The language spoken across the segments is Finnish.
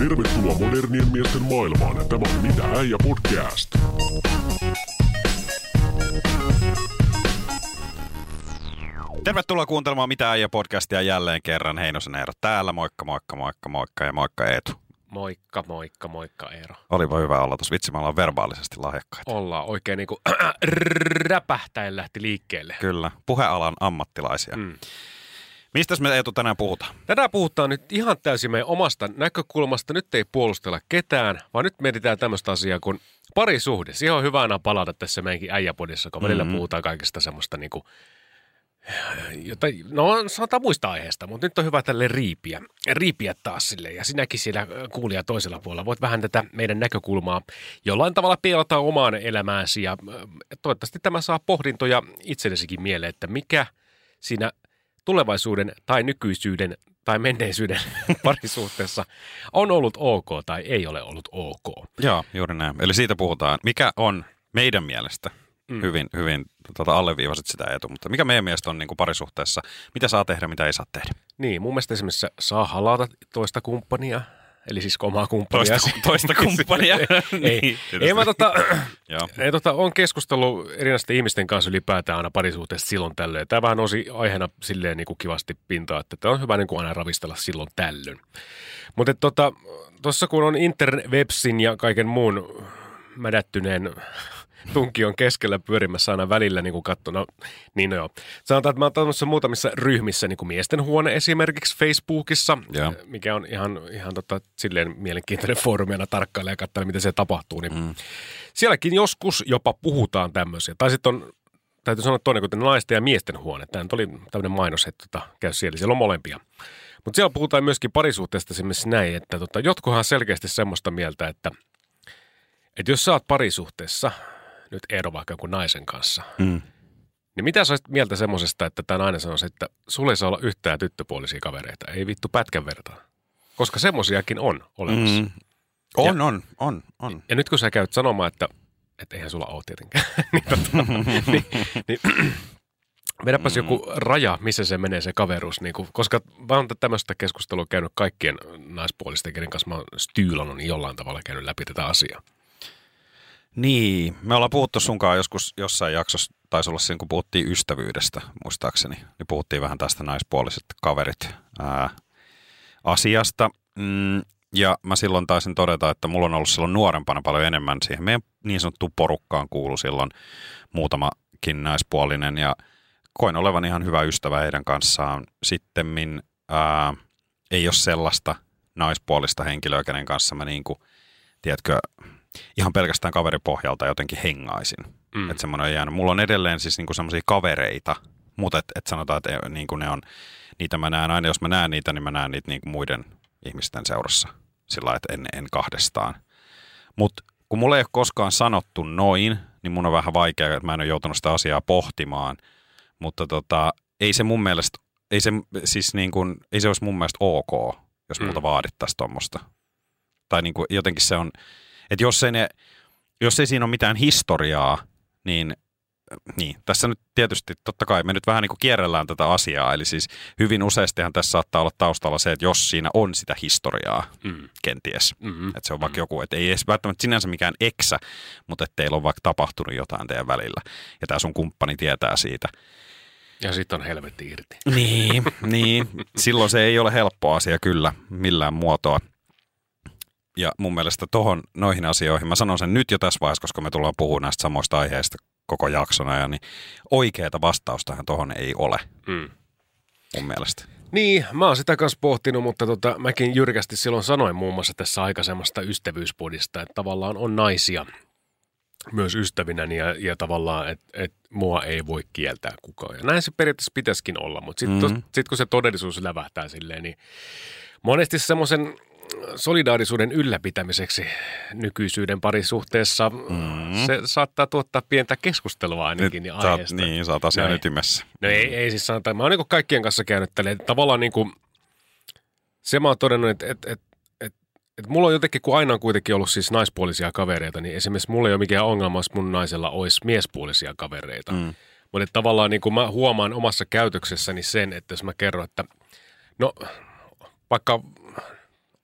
Tervetuloa modernien miesten maailmaan. Tämä on Mitä äijä podcast. Tervetuloa kuuntelemaan Mitä äijä podcastia jälleen kerran. Heinosen Eero täällä. Moikka, moikka, moikka, moikka ja moikka Eetu. Moikka, moikka, moikka Eero. Olipa hyvä olla tuossa. Vitsi, me ollaan verbaalisesti lahjakkaita. Ollaan oikein niinku räpähtäen lähti liikkeelle. Kyllä, puhealan ammattilaisia. Mm. Mistä me Eetu tänään puhutaan? Tänään puhutaan nyt ihan täysin meidän omasta näkökulmasta. Nyt ei puolustella ketään, vaan nyt mietitään tämmöistä asiaa kuin parisuhde. Siihen on hyvä aina palata tässä meidänkin äijäpodissa, kun välillä mm-hmm. puhutaan kaikista semmoista niinku jota, no sanotaan muista aiheesta, mutta nyt on hyvä tälle riipiä, riipiä taas sille ja sinäkin siellä kuulija toisella puolella voit vähän tätä meidän näkökulmaa jollain tavalla peilata omaan elämääsi ja toivottavasti tämä saa pohdintoja itsellesikin mieleen, että mikä siinä tulevaisuuden tai nykyisyyden tai menneisyyden parisuhteessa on ollut ok tai ei ole ollut ok. Joo, juuri näin. Eli siitä puhutaan. Mikä on meidän mielestä mm. hyvin, hyvin tota, alleviivasit sitä etu, mutta mikä meidän mielestä on niin kuin parisuhteessa, mitä saa tehdä, mitä ei saa tehdä? Niin, mun mielestä esimerkiksi saa halata toista kumppania, eli siis omaa kumppania. Toista, toista kumppania. ei, niin, ei mä tota, ei, tota, on keskustellut erinäisten ihmisten kanssa ylipäätään aina parisuhteesta silloin tällöin. Tämä vähän nousi aiheena silleen niin kuin kivasti pintaa, että tämä on hyvä niin kuin aina ravistella silloin tällöin. Mutta tuossa tota, kun on interwebsin ja kaiken muun mädättyneen tunkion keskellä pyörimässä aina välillä niin kuin kattona. Niin no joo. Sanotaan, että mä oon tämmöisissä muutamissa ryhmissä, niin kuin miesten huone esimerkiksi Facebookissa, yeah. mikä on ihan, ihan tota, silleen mielenkiintoinen foorumi aina tarkkailla ja katsella, miten se tapahtuu. Niin mm. Sielläkin joskus jopa puhutaan tämmöisiä. Tai sitten on täytyy sanoa toinen kuin naisten ja miesten huone. Tämä nyt oli tämmöinen mainos, että tota, käy siellä. Siellä on molempia. Mutta siellä puhutaan myöskin parisuhteesta esimerkiksi näin, että tota, jotkuhan selkeästi semmoista mieltä, että, että jos sä oot parisuhteessa – nyt ero vaikka jonkun naisen kanssa, mm. niin mitä sä mieltä semmoisesta, että tämä nainen sanoisi, että sulle ei saa olla yhtään tyttöpuolisia kavereita, ei vittu pätkän vertaa. Koska semmoisiakin on olemassa. Mm. On, ja, on, on, on. Ja nyt kun sä käyt sanomaan, että, että eihän sulla ole tietenkään, niin, tota, niin, niin Vedäpäs mm. joku raja, missä se menee se kaveruus, niin kuin, koska mä oon tämmöistä keskustelua käynyt kaikkien naispuolisten, kenen kanssa mä oon styylannut, niin jollain tavalla käynyt läpi tätä asiaa. Niin, me ollaan puhuttu sunkaan joskus jossain jaksossa, taisi olla siinä kun puhuttiin ystävyydestä muistaakseni, niin puhuttiin vähän tästä naispuoliset kaverit ää, asiasta. Mm, ja mä silloin taisin todeta, että mulla on ollut silloin nuorempana paljon enemmän siihen meidän niin sanottuun porukkaan kuulu silloin muutamakin naispuolinen ja koin olevan ihan hyvä ystävä heidän kanssaan. Sittemmin ää, ei ole sellaista naispuolista henkilöä, kenen kanssa mä niin kuin, tiedätkö, ihan pelkästään kaveripohjalta jotenkin hengaisin. Mm. Että semmoinen on jäänyt. Mulla on edelleen siis niinku semmoisia kavereita, mutta et, et sanotaan, että niinku ne on, niitä mä näen aina, jos mä näen niitä, niin mä näen niitä niinku muiden ihmisten seurassa. Sillä että en, en kahdestaan. Mutta kun mulle ei ole koskaan sanottu noin, niin mun on vähän vaikea, että mä en ole joutunut sitä asiaa pohtimaan. Mutta tota, ei se mun mielestä, ei se, siis niin kuin, ei se olisi mun mielestä ok, jos mm. multa vaadittaisiin tuommoista. Tai niin kuin, jotenkin se on, että jos ei, ne, jos ei siinä ole mitään historiaa, niin niin, tässä nyt tietysti totta kai me nyt vähän niin kuin kierrellään tätä asiaa, eli siis hyvin useastihan tässä saattaa olla taustalla se, että jos siinä on sitä historiaa mm. kenties, mm-hmm. että se on vaikka mm. joku, että ei edes välttämättä sinänsä mikään eksä, mutta että teillä on vaikka tapahtunut jotain teidän välillä ja tämä sun kumppani tietää siitä. Ja sitten on helvetti irti. Niin, niin, silloin se ei ole helppo asia kyllä millään muotoa. Ja mun mielestä tohon, noihin asioihin, mä sanon sen nyt jo tässä vaiheessa, koska me tullaan puhumaan näistä samoista aiheista koko jaksona, ja niin oikeaa vastaustahan tohon ei ole, mm. mun mielestä. Niin, mä oon sitä kanssa pohtinut, mutta tota, mäkin jyrkästi silloin sanoin muun muassa tässä aikaisemmasta ystävyyspodista, että tavallaan on naisia myös ystävinäni ja, ja tavallaan, että et mua ei voi kieltää kukaan. Ja näin se periaatteessa pitäisikin olla, mutta sitten mm. sit kun se todellisuus lävähtää silleen, niin monesti semmoisen solidaarisuuden ylläpitämiseksi nykyisyyden parisuhteessa mm. se saattaa tuottaa pientä keskustelua ainakin Nyt aiheesta. Saat, niin, saat asian ytimessä. No ei, ei siis sanota, mä oon niin kaikkien kanssa käynyt tälleen, tavallaan niin kuin, se mä oon todennut, että, että, että, että, että mulla on jotenkin, kun aina on kuitenkin ollut siis naispuolisia kavereita, niin esimerkiksi mulla ei ole mikään ongelma, jos mun naisella olisi miespuolisia kavereita. Mm. Mutta tavallaan niin kuin mä huomaan omassa käytöksessäni sen, että jos mä kerron, että no vaikka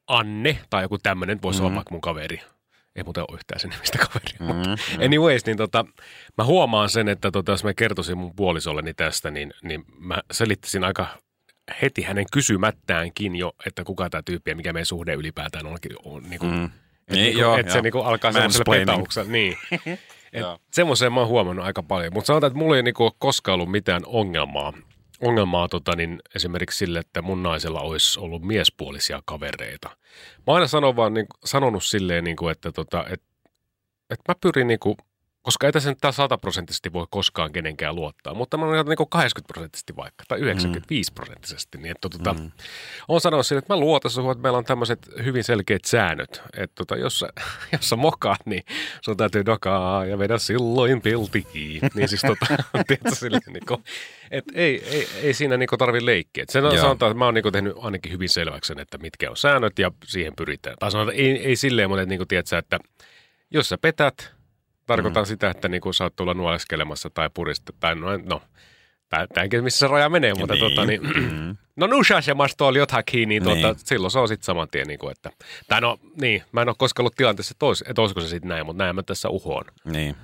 Anne tai joku tämmöinen, voisi mm-hmm. olla vaikka mun kaveri. Ei muuten ole yhtään sen nimistä kaveria. Mm-hmm. Anyways, niin tota, mä huomaan sen, että tota, jos mä kertoisin mun puolisolleni tästä, niin, niin mä selittäisin aika heti hänen kysymättäänkin jo, että kuka tämä tyyppi ja mikä meidän suhde ylipäätään onkin. On, niin kuin, mm. Että niin, niin joo, et se niin kuin alkaa semmoiselle petaukselle. Niin. semmoiseen mä oon huomannut aika paljon. Mutta sanotaan, että mulla ei niin ole koskaan ollut mitään ongelmaa ongelmaa tota, niin esimerkiksi sille, että mun naisella olisi ollut miespuolisia kavereita. Mä aina sanon vaan, niin, sanonut silleen, niin kuin, että, tota, että, että mä pyrin niin kuin, koska ei tässä nyt sataprosenttisesti voi koskaan kenenkään luottaa, mutta mä oon niin 80 prosenttisesti vaikka, tai 95 prosenttisesti, niin että tota, mm. on sanonut sille, että mä luotan sinua, että meillä on tämmöiset hyvin selkeät säännöt, että tota, jos, sä, jos sä mokaat, niin sun täytyy dokaa ja vedä silloin peltiin. Niin siis tota, tiedätkö, silleen, niin kuin, että ei, ei, ei siinä niin tarvi leikkiä. Et sen on sanotaan, että mä oon niin tehnyt ainakin hyvin selväksi sen, että mitkä on säännöt ja siihen pyritään. Tai sanotaan, ei, ei silleen, mutta että, niin kuin, tiedätkö, että jos sä petät, Tarkoitan mm. sitä, että niinku saat tulla nuoleskelemassa tai purista, tai no, no tämä missä se raja menee, mutta niin. tota, niin, mm. no nushashemasta oli jotakin, niin, tuota, niin. silloin se on sitten saman tien, niin kuin, että, tai no niin, mä en ole koskaan ollut tilanteessa, että, olis, että olisiko se sitten näin, mutta näin mä tässä uhoan. Niin.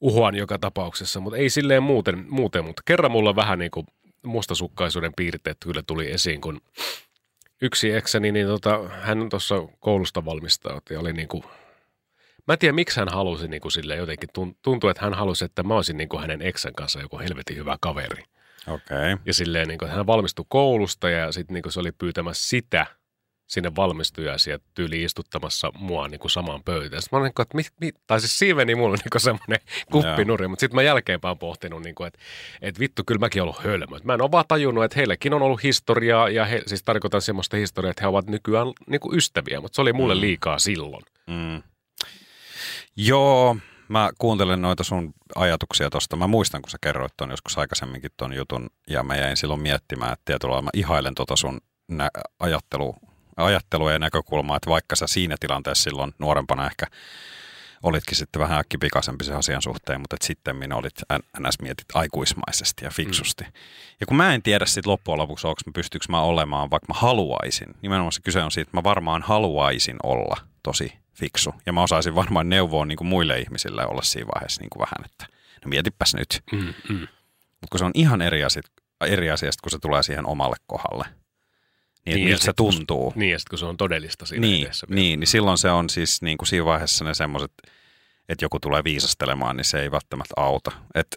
Uhoan joka tapauksessa, mutta ei silleen muuten, muuten mutta kerran mulla vähän niin kuin mustasukkaisuuden piirteet kyllä tuli esiin, kun yksi eksäni, niin tota, hän tuossa koulusta valmistautui ja oli niin kuin Mä en tiedä, miksi hän halusi niin kuin sille jotenkin, tuntuu, että hän halusi, että mä olisin niin kuin hänen eksän kanssa joku helvetin hyvä kaveri. Okei. Okay. Ja silleen, niin kuin, hän valmistui koulusta ja sitten niin se oli pyytämässä sitä sinne valmistujaisia tyyli istuttamassa mua niin kuin samaan pöytään. Sitten mä olin, niin kuin, että mit, mit, tai siis siiveni mulla on niin semmoinen kuppinuri, mutta sitten mä jälkeenpäin pohtinut, niin kuin, että, että vittu, kyllä mäkin ollut hölmö. Mä en ole vaan tajunnut, että heillekin on ollut historiaa, ja he, siis tarkoitan semmoista historiaa, että he ovat nykyään niin kuin ystäviä, mutta se oli mulle mm. liikaa silloin. Mm. Joo, mä kuuntelen noita sun ajatuksia tuosta. Mä muistan, kun sä kerroit ton joskus aikaisemminkin ton jutun, ja mä jäin silloin miettimään, että tietyllä lailla mä ihailen tota sun nä- ajattelu, ajattelua ja näkökulmaa, että vaikka sä siinä tilanteessa silloin nuorempana ehkä olitkin sitten vähän äkkipikaisempi sen asian suhteen, mutta sitten minä olit ns. mietit aikuismaisesti ja fiksusti. Mm. Ja kun mä en tiedä sitten loppujen lopuksi, onko mä pystyykö mä olemaan, vaikka mä haluaisin. Nimenomaan se kyse on siitä, että mä varmaan haluaisin olla tosi fiksu. Ja mä osaisin varmaan neuvoa niin kuin muille ihmisille olla siinä vaiheessa niin kuin vähän, että no mietipäs nyt. Mm, mm. Mutta kun se on ihan eri asia, eri asia kun se tulee siihen omalle kohdalle. Niin, niin miltä se tuntuu. Niin, ja sitten kun se on todellista siinä niin, edessä. Niin, niin silloin se on siis niin kuin siinä vaiheessa ne semmoiset, että joku tulee viisastelemaan, niin se ei välttämättä auta. Et,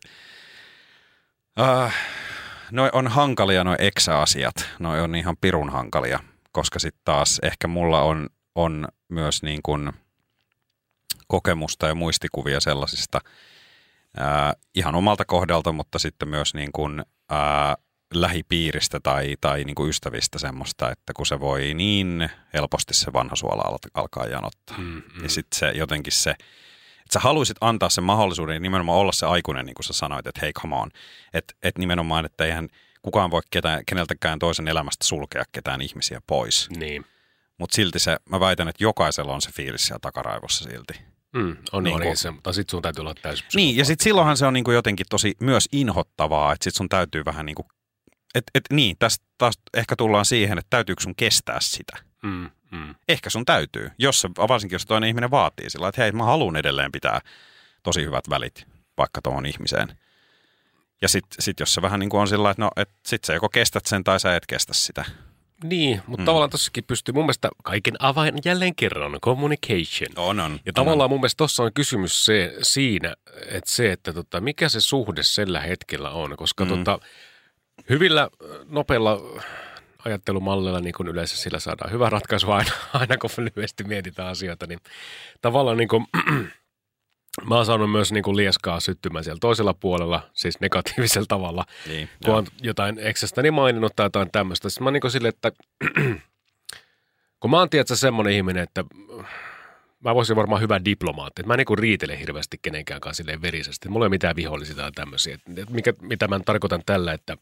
äh, noi on hankalia noi eksä-asiat. Noi on ihan pirun hankalia, koska sitten taas ehkä mulla on on myös niin kuin kokemusta ja muistikuvia sellaisista ää, ihan omalta kohdalta, mutta sitten myös niin kuin, ää, lähipiiristä tai, tai niin kuin ystävistä semmoista, että kun se voi niin helposti se vanha suola alkaa janottaa, mm, mm. niin sitten se jotenkin se, että sä haluaisit antaa sen mahdollisuuden ja nimenomaan olla se aikuinen, niin kuin sä sanoit, että hei come on, että, että nimenomaan, että eihän kukaan voi ketään, keneltäkään toisen elämästä sulkea ketään ihmisiä pois. Niin. Mutta silti se, mä väitän, että jokaisella on se fiilis siellä takaraivossa silti. Mm, on, niin on niin se, mutta sitten sun täytyy olla täysin Niin, ja sitten silloinhan se on niinku jotenkin tosi myös inhottavaa, että sitten sun täytyy vähän niinku, että et, niin, tästä taas ehkä tullaan siihen, että täytyykö sun kestää sitä. Mm, mm. Ehkä sun täytyy, jos se, varsinkin jos toinen ihminen vaatii sillä, että hei, mä haluan edelleen pitää tosi hyvät välit vaikka tuohon ihmiseen. Ja sitten sit jos se vähän niin kuin on sillä että no, et sit sä joko kestät sen tai sä et kestä sitä. Niin, mutta mm. tavallaan tossakin pystyy mun mielestä kaiken avain jälleen kerran, communication. On, on. Ja tavallaan on. mun mielestä tuossa on kysymys se, siinä, että se, että tota, mikä se suhde sillä hetkellä on, koska mm. tota, hyvillä, nopeilla ajattelumallilla, niin kuin yleensä sillä saadaan hyvä ratkaisu aina, aina kun lyhyesti mietitään asioita, niin tavallaan niin kuin, Mä oon saanut myös niin kuin lieskaa syttymään siellä toisella puolella, siis negatiivisella tavalla, niin, kun on jotain eksästäni maininnut tai jotain tämmöistä. Sitten mä niin kuin sille, että kun mä oon tietysti semmoinen ihminen, että mä voisin varmaan hyvä diplomaatti. Mä en niin riitele hirveästi kenenkään kanssa silleen verisesti. Mulla ei ole mitään vihollisia tai tämmöisiä. Et mikä, mitä mä tarkoitan tällä, että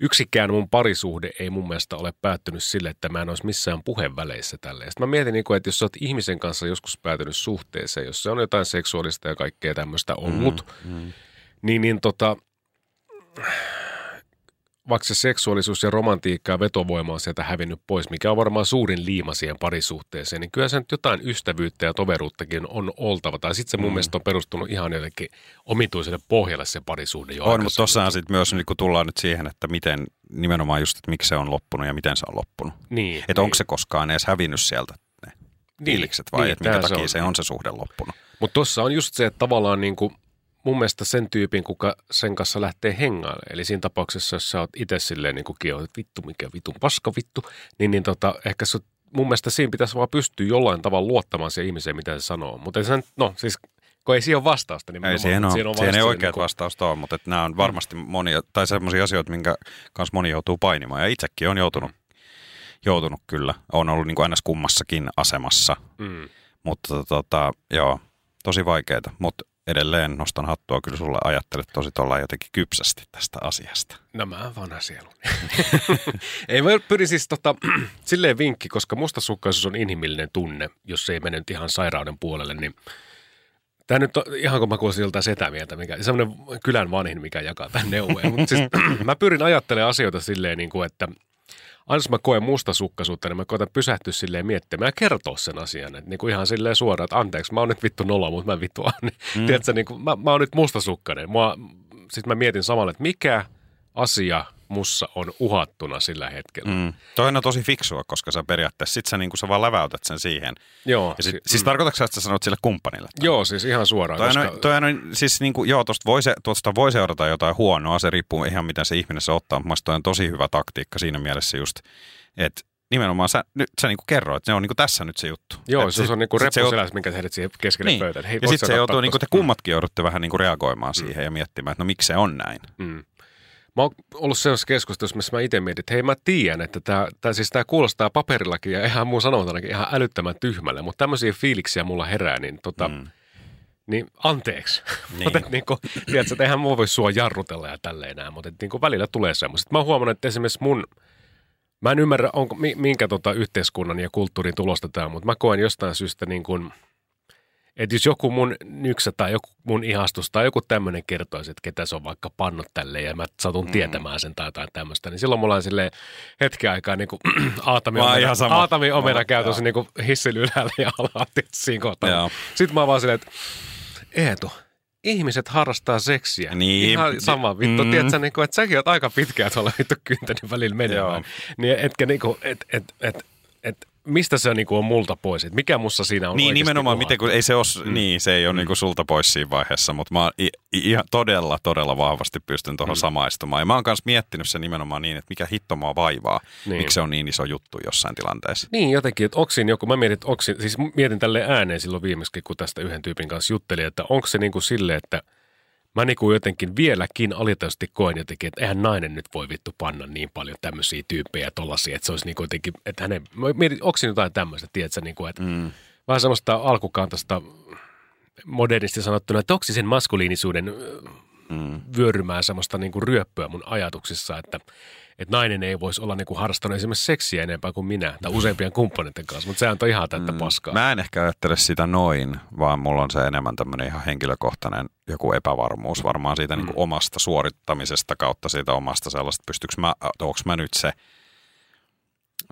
yksikään mun parisuhde ei mun mielestä ole päättynyt sille, että mä en olisi missään puheenväleissä tälle. Sitten mä mietin, niin kuin, että jos sä oot ihmisen kanssa joskus päätynyt suhteeseen, jos se on jotain seksuaalista ja kaikkea tämmöistä ollut, mm, mm. niin, niin tota, vaikka se seksuaalisuus ja romantiikka ja vetovoima on sieltä hävinnyt pois, mikä on varmaan suurin liima siihen parisuhteeseen, niin kyllä se nyt jotain ystävyyttä ja toveruuttakin on oltava. Tai sitten se mun mm. mielestä on perustunut ihan jotenkin omituiselle pohjalle se parisuhde jo On, mutta tuossahan sitten myös, niin kun tullaan nyt siihen, että miten nimenomaan just, että miksi se on loppunut ja miten se on loppunut. Niin, että niin. onko se koskaan edes hävinnyt sieltä ne niin, vai niin, että minkä takia se on, se on se suhde loppunut. Mutta tuossa on just se, että tavallaan niin kuin mun mielestä sen tyypin, kuka sen kanssa lähtee hengaille. Eli siinä tapauksessa, jos sä oot itse silleen niin kuin että vittu, mikä vittu, paska vittu, niin, niin tota, ehkä se, mun mielestä siinä pitäisi vaan pystyä jollain tavalla luottamaan siihen ihmiseen, mitä se sanoo. Mutta sen, no siis kun ei siihen ole vastausta. Niin ei siihen ole. Siihen, on siihen ei oikeat niin vastausta ole, mutta nämä on varmasti monia, tai sellaisia asioita, minkä kanssa moni joutuu painimaan. Ja itsekin on joutunut, joutunut kyllä. On ollut niin kuin aina kummassakin asemassa. Mm. Mutta tota, joo, tosi vaikeita. Mutta edelleen nostan hattua, kyllä sulle ajattelet tosi tuolla jotenkin kypsästi tästä asiasta. No mä vanha sielu. ei mä pyrin siis tota, silleen vinkki, koska mustasukkaisuus on inhimillinen tunne, jos ei mene ihan sairauden puolelle, niin Tämä nyt on ihan kun mä kuulisin joltain setämieltä, mikä, semmoinen kylän vanhin, mikä jakaa tämän neuvoja. Mutta siis, mä pyrin ajattelemaan asioita silleen, niin kuin, että aina jos mä koen mustasukkaisuutta, niin mä koitan pysähtyä silleen miettimään ja kertoa sen asian. Että niin kuin ihan silleen suoraan, että anteeksi, mä oon nyt vittu nolla, mutta mä vittu Niin, mm. Tiedätkö, niin kuin, mä, mä oon nyt mustasukkainen. Sitten mä mietin samalla, että mikä asia mussa on uhattuna sillä hetkellä. Mm. Toi on tosi fiksua, koska sä periaatteessa sit sä, niin sä vaan läväytät sen siihen. Joo. Ja sit, si- siis mm. tarkoitatko sä, että sä sanot sille kumppanille? Tämän? Joo, siis ihan suoraan. Toi koska... on, toi on, siis niin kuin, joo, tosta voi, se, tuosta voi seurata jotain huonoa, se riippuu ihan miten se ihminen se ottaa, mutta toi on tosi hyvä taktiikka siinä mielessä just, että nimenomaan sä, nyt, sä niinku kerroit, että se on niinku tässä nyt se juttu. Joo, Et se, sit, on niinku reppuselässä, minkä sä heidät siihen keskelle niin. pöytään. Hei, ja sitten se joutuu, niinku te kummatkin joudutte vähän niinku reagoimaan mm. siihen ja miettimään, että no miksi se on näin. Mm. Mä oon ollut sellaisessa keskustelussa, missä mä itse mietin, että hei mä tiedän, että tämä, tämä, siis tämä kuulostaa paperillakin ja ihan muun sanontanakin ihan älyttömän tyhmälle, mutta tämmöisiä fiiliksiä mulla herää, niin tota, mm. Niin anteeksi. Niin. mutta niin kuin, tiedätkö, että eihän mua voi sua jarrutella ja tälleen näin, mutta niin kuin välillä tulee semmoista. Mä oon huomannut, että esimerkiksi mun, mä en ymmärrä, onko, minkä tota yhteiskunnan ja kulttuurin tulosta tämä, mutta mä koen jostain syystä niin kuin – että jos joku mun nyksä tai joku mun ihastus tai joku tämmöinen kertoisi, että ketä se on vaikka pannut tälle ja mä satun mm. tietämään sen tai jotain tämmöistä, niin silloin mulla on silleen hetki aikaa niin kuin Aatami omena, Aatami omena käy tosi niin hissin ylhäällä ja alaa siinä kohtaa. Sitten mä vaan silleen, että Eetu, ihmiset harrastaa seksiä. Niin. Ihan sama vittu. Mm. Tiedätkö, niin kuin, että säkin oot aika pitkään tuolla vittu kyntänin välillä menemään. Niin etkä niin kuin, et, et, et, et, mistä se niinku on multa pois? Et mikä mussa siinä on Niin nimenomaan, miten, kun ei se, ole, mm. niin, se ei ole mm. niinku sulta pois siinä vaiheessa, mutta mä i, ihan todella, todella vahvasti pystyn tuohon mm. samaistumaan. Ja mä oon myös miettinyt sen nimenomaan niin, että mikä hitto mua vaivaa, niin. miksi se on niin iso juttu jossain tilanteessa. Niin jotenkin, että oksin joku, mä mietin, oksin, siis mietin tälle ääneen silloin viimeiskin, kun tästä yhden tyypin kanssa juttelin, että onko se niinku silleen, että – mä niinku jotenkin vieläkin alitaisesti koen jotenkin, että eihän nainen nyt voi vittu panna niin paljon tämmöisiä tyyppejä tollasia, että se olisi niinku jotenkin, että hänen, mä mietin, onko jotain tämmöistä, tiedätkö, niinku, että mm. vähän semmoista alkukantaista modernisti sanottuna toksisen maskuliinisuuden mm. vyörymään semmoista niinku ryöppöä mun ajatuksissa, että että nainen ei voisi olla niinku harrastanut esimerkiksi seksiä enempää kuin minä tai useampien kumppaneiden kanssa, mutta sehän on ihan täyttä mm. paskaa. Mä en ehkä ajattele sitä noin, vaan mulla on se enemmän tämmöinen ihan henkilökohtainen joku epävarmuus varmaan siitä niinku mm. niinku omasta suorittamisesta kautta siitä omasta sellaista, pystyykö mä, onko mä nyt se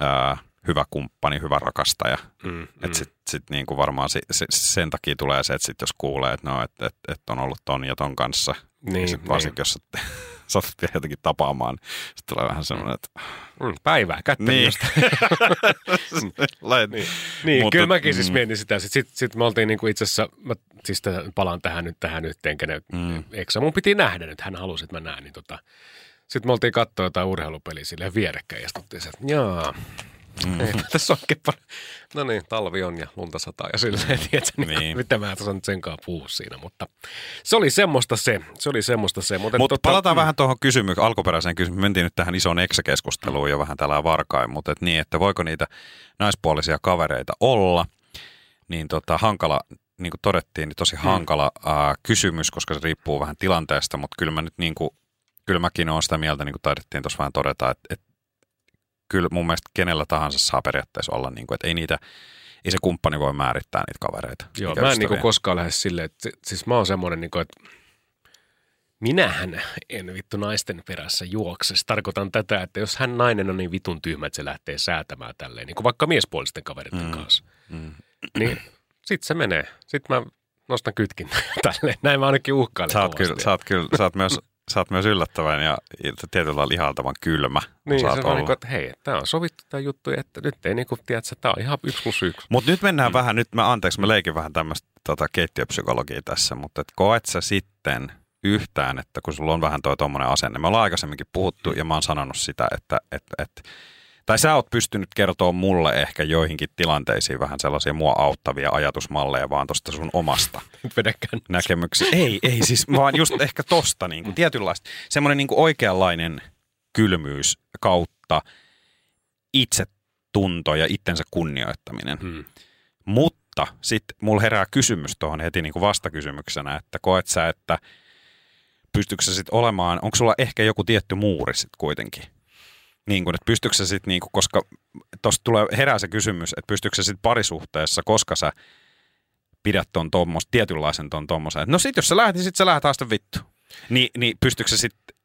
ää, hyvä kumppani, hyvä rakastaja. Mm, että mm. sitten sit niinku varmaan si, se, sen takia tulee se, että sit jos kuulee, että no, et, et, et on ollut ton ja ton kanssa, niin, niin sit varsinkin niin. jos satut vielä jotenkin tapaamaan, sitten tulee vähän semmoinen, että... Mm, päivää, kättelystä. Niin. niin, niin Mutta, kyllä mäkin siis mm. mietin sitä. Sitten sit, sit me oltiin niinku itse asiassa, mä siis palaan tähän nyt tähän yhteen, kenen mm. eksä mun piti nähdä nyt, hän halusi, että mä näen, niin tota, sitten me oltiin katsoa jotain urheilupeliä silleen vierekkäin ja istuttiin että jaa, Mm. Ei, tässä on paljon. No niin, talvi on ja lunta sataa ja silleen, tiedätkö, niin. niin. mitä mä tässä nyt senkaan puhua siinä, mutta se oli semmoista se, se oli semmoista se. Mutta Mut tota, palataan mm. vähän tuohon kysymykseen, alkuperäiseen kysymykseen, mentiin nyt tähän isoon eksä-keskusteluun jo vähän tällä varkain, mutta et niin, että voiko niitä naispuolisia kavereita olla, niin tota, hankala, niin kuin todettiin, niin tosi mm. hankala äh, kysymys, koska se riippuu vähän tilanteesta, mutta kyllä mä nyt niin kuin, kyllä mäkin olen sitä mieltä, niin kuin taidettiin tuossa vähän todeta, että, että kyllä mun mielestä kenellä tahansa saa periaatteessa olla, niin kuin, että ei niitä, ei se kumppani voi määrittää niitä kavereita. Joo, mä en niin kuin koskaan lähde silleen, että siis mä oon semmoinen, niin kuin, että Minähän en vittu naisten perässä juokse. Se tarkoitan tätä, että jos hän nainen on niin vitun tyhmä, että se lähtee säätämään tälleen, niin kuin vaikka miespuolisten kaveritten mm. kanssa, mm. niin sit se menee. Sitten mä nostan kytkin tälleen. Näin mä ainakin uhkailen. Sä oot, kyllä, sä oot, kyllä, sä oot myös sä oot myös yllättävän ja tietyllä lailla ihaltavan kylmä. Niin, se on niin kuin, että hei, tämä on sovittu tämä juttu, että nyt ei niin kuin, tiedä, että tämä on ihan yksi plus yksi. Mutta nyt mennään mm. vähän, nyt mä anteeksi, mä leikin vähän tämmöistä tota, keittiöpsykologia tässä, mutta et koet sä sitten yhtään, että kun sulla on vähän toi tommonen asenne, me ollaan aikaisemminkin puhuttu mm. ja mä oon sanonut sitä, että, että, että tai sä oot pystynyt kertoa mulle ehkä joihinkin tilanteisiin vähän sellaisia mua auttavia ajatusmalleja vaan tuosta sun omasta näkemyksiä. Ei, ei siis vaan just ehkä tosta niin kuin, tietynlaista, semmoinen niin kuin oikeanlainen kylmyys kautta itsetunto ja itsensä kunnioittaminen. Hmm. Mutta sitten mulla herää kysymys tuohon heti niin kuin vastakysymyksenä, että koet sä, että pystyykö sä sitten olemaan, onko sulla ehkä joku tietty muuri sitten kuitenkin? Niin kuin, että pystyykö se sitten, niin koska tuosta tulee herää se kysymys, että pystyykö se sitten parisuhteessa, koska sä pidät ton tommos, tietynlaisen ton tommosen. No sit jos sä lähdet, niin sit sä lähdet taas vittu. Ni, niin pystyykö se sitten,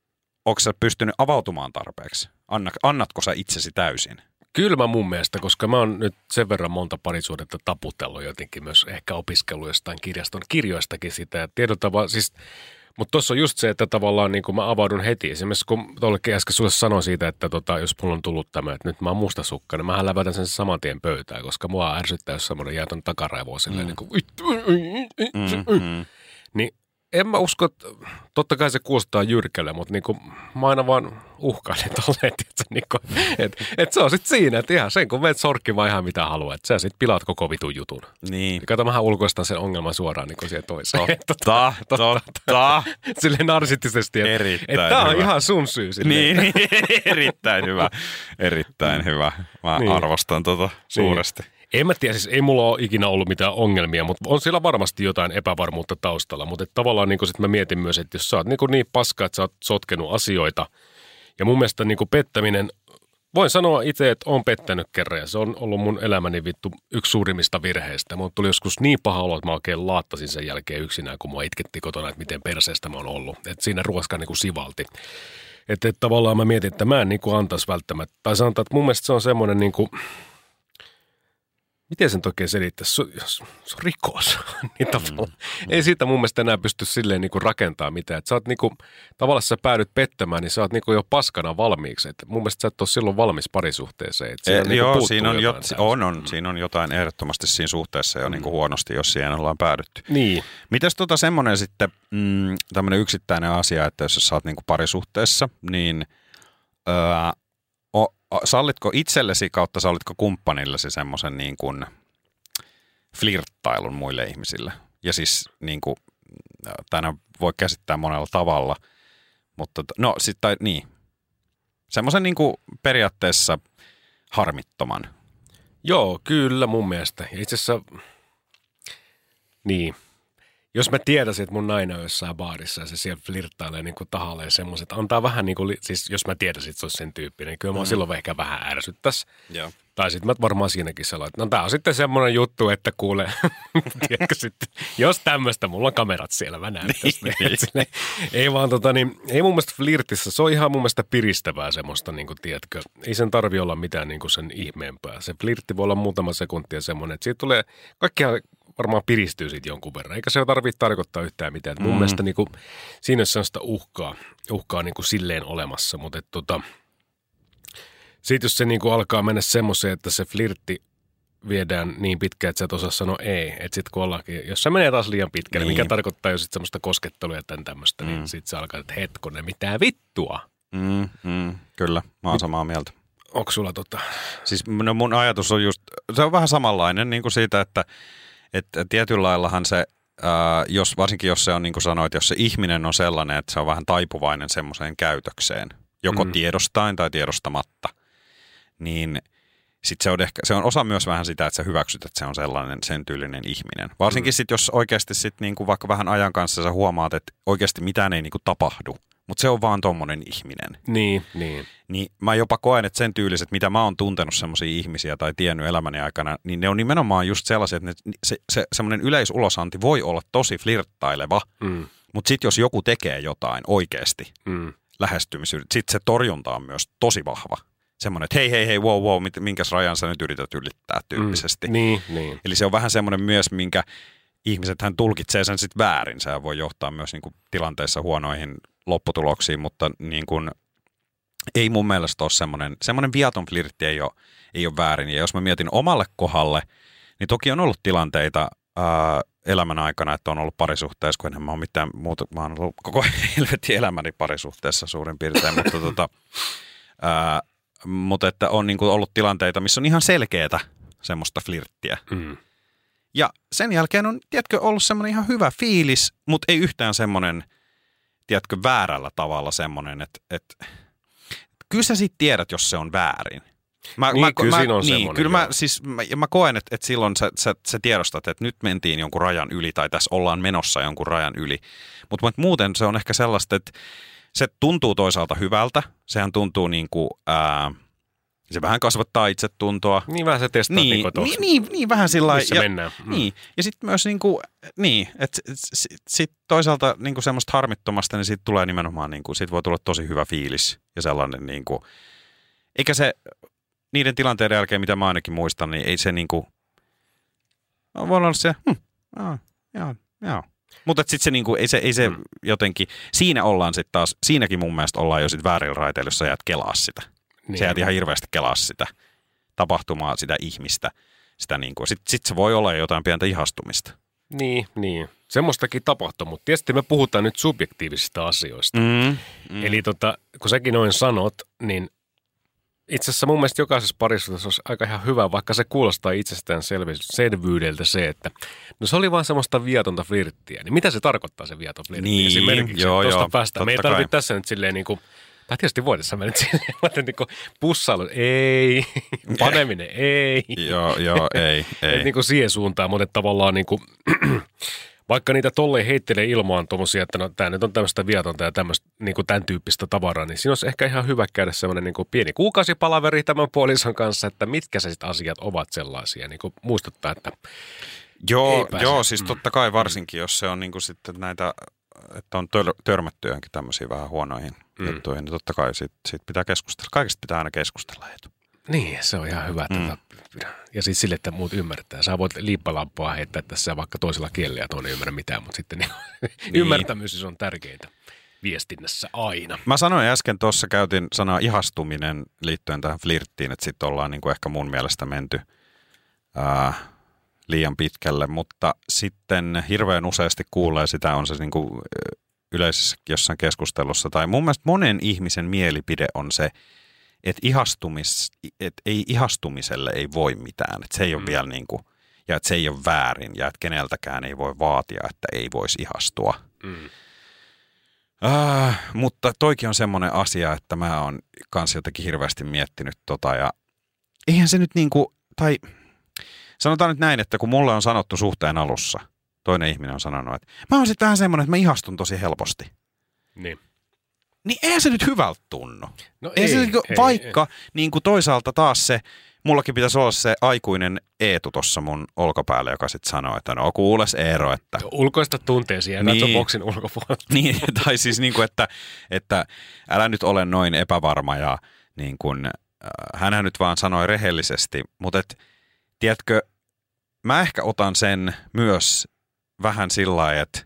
onko sä pystynyt avautumaan tarpeeksi? Anna, annatko sä itsesi täysin? Kyllä mä mun mielestä, koska mä oon nyt sen verran monta parisuudetta taputellut jotenkin myös ehkä opiskellut jostain kirjaston kirjoistakin sitä. Tietyllä tavalla, siis mutta tuossa on just se, että tavallaan niin kuin mä avaudun heti. Esimerkiksi kun tuollekin äsken sulle sanoin siitä, että tota, jos mulla on tullut tämä, että nyt mä oon mustasukka, niin mä lävätän sen saman tien pöytään, koska mua ärsyttää, jos semmoinen jää ton takaraivoa silleen mm. niin kuin, mm-hmm. niin en mä usko, että totta kai se kuulostaa jyrkälle, mutta niin kuin, mä aina vaan uhkailen tolleen, että, niin kuin, että, että se on sitten siinä, että ihan sen kun menet sorkkimaan ihan mitä haluat, että sä sitten pilaat koko vitun jutun. Niin. Kato, mähän ulkoistan sen ongelman suoraan niin siihen toiseen. Totta, totta. totta. Silleen narsistisesti, että, erittäin että tämä on ihan sun syy. Silleen. Niin, erittäin hyvä, erittäin hyvä. Mä niin. arvostan tota suuresti. Niin. En mä tiedä, siis ei mulla ole ikinä ollut mitään ongelmia, mutta on siellä varmasti jotain epävarmuutta taustalla. Mutta tavallaan niin sit mä mietin myös, että jos sä oot niin, niin paska, että sä oot sotkenut asioita. Ja mun mielestä niin pettäminen, voin sanoa itse, että on pettänyt kerran ja se on ollut mun elämäni vittu yksi suurimmista virheistä. Mun tuli joskus niin paha olo, että mä oikein laattasin sen jälkeen yksinään, kun mua itketti kotona, että miten perseestä mä oon ollut. Että siinä ruoska niin sivalti. Että et tavallaan mä mietin, että mä en niin antaisi välttämättä. Tai sanotaan, että mun mielestä se on semmoinen niin kuin – miten sen oikein selittää, se, se on rikos. niin tavallaan, mm. Ei siitä mun mielestä enää pysty silleen niin kuin rakentaa mitään. Et sä oot niin kuin, tavallaan sä päädyt pettämään, niin sä oot niin kuin jo paskana valmiiksi. Et mun mielestä sä et ole silloin valmis parisuhteeseen. Et e, niin joo, siinä on, jot, on, on, mm. siinä on jotain ehdottomasti siinä suhteessa jo mm. niin kuin huonosti, jos siihen ollaan päädytty. Niin. Mitäs tota semmoinen sitten, mm, tämmöinen yksittäinen asia, että jos sä oot niin kuin parisuhteessa, niin öö, sallitko itsellesi kautta sallitko kumppanillesi semmoisen niin kuin flirttailun muille ihmisille? Ja siis niin kuin, tänä voi käsittää monella tavalla, mutta no sitten tai niin, semmoisen niin kuin periaatteessa harmittoman. Joo, kyllä mun mielestä. itse asiassa, niin, jos mä tietäisin, että mun nainen on jossain baarissa ja se siellä flirttailee niin kuin tahalleen semmoiset, antaa vähän niin kuin, siis jos mä tietäisin, että se olisi sen tyyppinen, niin kyllä mä mm. silloin ehkä vähän ärsyttäisi. Joo. Tai sitten mä varmaan siinäkin sellainen, että no tää on sitten semmoinen juttu, että kuule, tiedätkö sitten, jos tämmöistä, mulla on kamerat siellä, mä näen niin. Ei vaan tota niin, ei mun mielestä flirtissä, se on ihan mun mielestä piristävää semmoista, niin kuin, tiedätkö, ei sen tarvi olla mitään niin kuin sen ihmeempää. Se flirtti voi olla muutama sekuntia semmoinen, että siitä tulee, kaikkia varmaan piristyy sitten jonkun verran. Eikä se tarvitse tarkoittaa yhtään mitään. Mm. Mun mielestä niin kuin, siinä on sellaista uhkaa, uhkaa niin kuin silleen olemassa, mutta et, tota, sitten jos se niin kuin alkaa mennä semmoiseen, että se flirtti viedään niin pitkään, että sä et osaa sanoa ei. Että sitten kun ollaankin, jos se menee taas liian pitkälle, niin. mikä tarkoittaa jo sitten semmoista koskettelua ja tämän tämmöistä, niin mm. niin sitten se alkaa, että hetkonen, mitä vittua. Mm, mm, kyllä, mä oon samaa mieltä. Onko sulla tota? Siis no mun ajatus on just, se on vähän samanlainen niin kuin siitä, että että tietyllä laillahan se, ää, jos, varsinkin jos se on niin kuin sanoit, jos se ihminen on sellainen, että se on vähän taipuvainen semmoiseen käytökseen, joko mm. tiedostain tai tiedostamatta, niin sitten se on, ehkä, se on osa myös vähän sitä, että sä hyväksyt, että se on sellainen sen tyylinen ihminen. Varsinkin mm. sitten, jos oikeasti sit niinku vaikka vähän ajan kanssa sä huomaat, että oikeasti mitään ei niinku tapahdu, mutta se on vaan tommonen ihminen. Niin, niin. Niin mä jopa koen, että sen tyyliset, mitä mä oon tuntenut semmoisia ihmisiä tai tiennyt elämäni aikana, niin ne on nimenomaan just sellaisia, että ne, se, se semmoinen yleisulosanti voi olla tosi flirttaileva, mm. Mutta sitten jos joku tekee jotain oikeasti, mm. lähestymisyydet, sitten se torjunta on myös tosi vahva. Semmoinen, että hei, hei, hei, wow, wow, minkäs rajan sä nyt yrität ylittää tyyppisesti. Mm. Niin, niin. Eli se on vähän semmoinen myös, minkä ihmiset hän tulkitsee sen sitten väärin. Se voi johtaa myös niin kuin tilanteissa huonoihin lopputuloksiin, mutta niin kuin, ei mun mielestä ole semmoinen, semmoinen viaton flirtti ei ole, ei ole väärin. Ja jos mä mietin omalle kohdalle, niin toki on ollut tilanteita ää, elämän aikana, että on ollut parisuhteessa, kun en mä ole mitään muuta, mä oon ollut koko helvetin elämäni parisuhteessa suurin piirtein, mutta, tota, ää, mutta että on niin kuin ollut tilanteita, missä on ihan selkeätä semmoista flirttiä. Mm. Ja sen jälkeen on, tiedätkö, ollut semmoinen ihan hyvä fiilis, mutta ei yhtään semmoinen, tiedätkö, väärällä tavalla semmoinen, että, että kyllä sä sitten tiedät, jos se on väärin. Mä, niin, mä, kyllä mä, siinä on niin, kyllä mä, siis, mä, mä koen, että, että silloin sä, sä, sä tiedostat, että nyt mentiin jonkun rajan yli tai tässä ollaan menossa jonkun rajan yli. Mutta muuten se on ehkä sellaista, että se tuntuu toisaalta hyvältä. Sehän tuntuu niin kuin, ää, se vähän kasvattaa itsetuntoa. Niin vähän se testaa niin, niin, niin, niin, niin, vähän sillä Missä ja, mennään. Mm. Niin, ja sitten myös niin kuin, niin, että sit, sit toisaalta niin kuin semmoista harmittomasta, niin siitä tulee nimenomaan, niin kuin, siitä voi tulla tosi hyvä fiilis ja sellainen niin kuin, eikä se niiden tilanteiden jälkeen, mitä mä ainakin muistan, niin ei se niin kuin, voi olla se, hm, joo, joo, joo. Mutta sitten se, niinku, ei se, ei se mm. jotenkin, siinä ollaan sitten taas, siinäkin mun mielestä ollaan jo sitten väärillä raiteilla, jos sä jäät kelaa sitä. Niin. Sä jäät ihan hirveästi kelaa sitä tapahtumaa, sitä ihmistä. Sitä niinku, sitten sit se voi olla jotain pientä ihastumista. Niin, niin. Semmoistakin tapahtuu, mutta tietysti me puhutaan nyt subjektiivisista asioista. Mm, mm. Eli tota, kun säkin noin sanot, niin itse asiassa mun mielestä jokaisessa parisuhteessa olisi aika ihan hyvä, vaikka se kuulostaa itsestään selvyydeltä se, että no se oli vaan semmoista viatonta flirttiä. Niin mitä se tarkoittaa se viaton flirtti? Niin, Esimerkiksi joo, joo, päästä. Me ei tarvitse tässä nyt silleen niin kuin, tai tietysti voidaan mennä silleen, että niin kuin pussailu, ei, paneminen, ei. joo, joo, ei, ei. Et niin kuin siihen suuntaan, mutta tavallaan niin kuin, vaikka niitä tolle heittelee ilmaan tuommoisia, että no tämä nyt on tämmöistä vietonta ja tämmöistä niin kuin tämän tyyppistä tavaraa, niin siinä olisi ehkä ihan hyvä käydä semmoinen niin kuin pieni kuukausipalaveri tämän puolison kanssa, että mitkä se sitten asiat ovat sellaisia, niin kuin muistuttaa, että Joo, joo siis mm. totta kai varsinkin, jos se on niin kuin sitten näitä, että on tör, törmätty johonkin tämmöisiin vähän huonoihin mm. juttuihin, niin totta kai siitä, siitä pitää keskustella. Kaikesta pitää aina keskustella etu. Niin, se on ihan hyvä. Mm. Ja siis sille, että muut ymmärtää. Sä voit liippalampua heittää tässä vaikka toisella kielellä ja toinen ei ymmärrä mitään, mutta sitten niin, niin. ymmärtämys on tärkeintä viestinnässä aina. Mä sanoin äsken tuossa, käytin sanaa ihastuminen liittyen tähän flirttiin, että sitten ollaan niin kuin ehkä mun mielestä menty ää, liian pitkälle, mutta sitten hirveän useasti kuulee sitä, on se niin kuin yleisessä jossain keskustelussa, tai mun mielestä monen ihmisen mielipide on se, että ihastumis, et ei ihastumiselle ei voi mitään, että se ei ole mm. vielä niin kuin, ja että se ei ole väärin ja että keneltäkään ei voi vaatia, että ei voisi ihastua. Mm. Uh, mutta toikin on semmoinen asia, että mä oon kanssa jotenkin hirveästi miettinyt tota ja eihän se nyt niin kuin, tai sanotaan nyt näin, että kun mulle on sanottu suhteen alussa, toinen ihminen on sanonut, että mä oon sitten vähän semmoinen, että mä ihastun tosi helposti. Niin niin eihän se nyt hyvältä tunnu. No ei, se, niinku, ei, vaikka ei. Niin kuin toisaalta taas se, mullakin pitäisi olla se aikuinen Eetu tuossa mun olkapäällä, joka sitten sanoo, että no kuules Eero, että... Ulkoista tunteesi ja niin, boksin ulkopuolella. Niin, tai siis niin kuin, että, että älä nyt ole noin epävarma ja niin kuin, äh, hänhän nyt vaan sanoi rehellisesti, mutta et, tiedätkö, mä ehkä otan sen myös vähän sillä lailla, että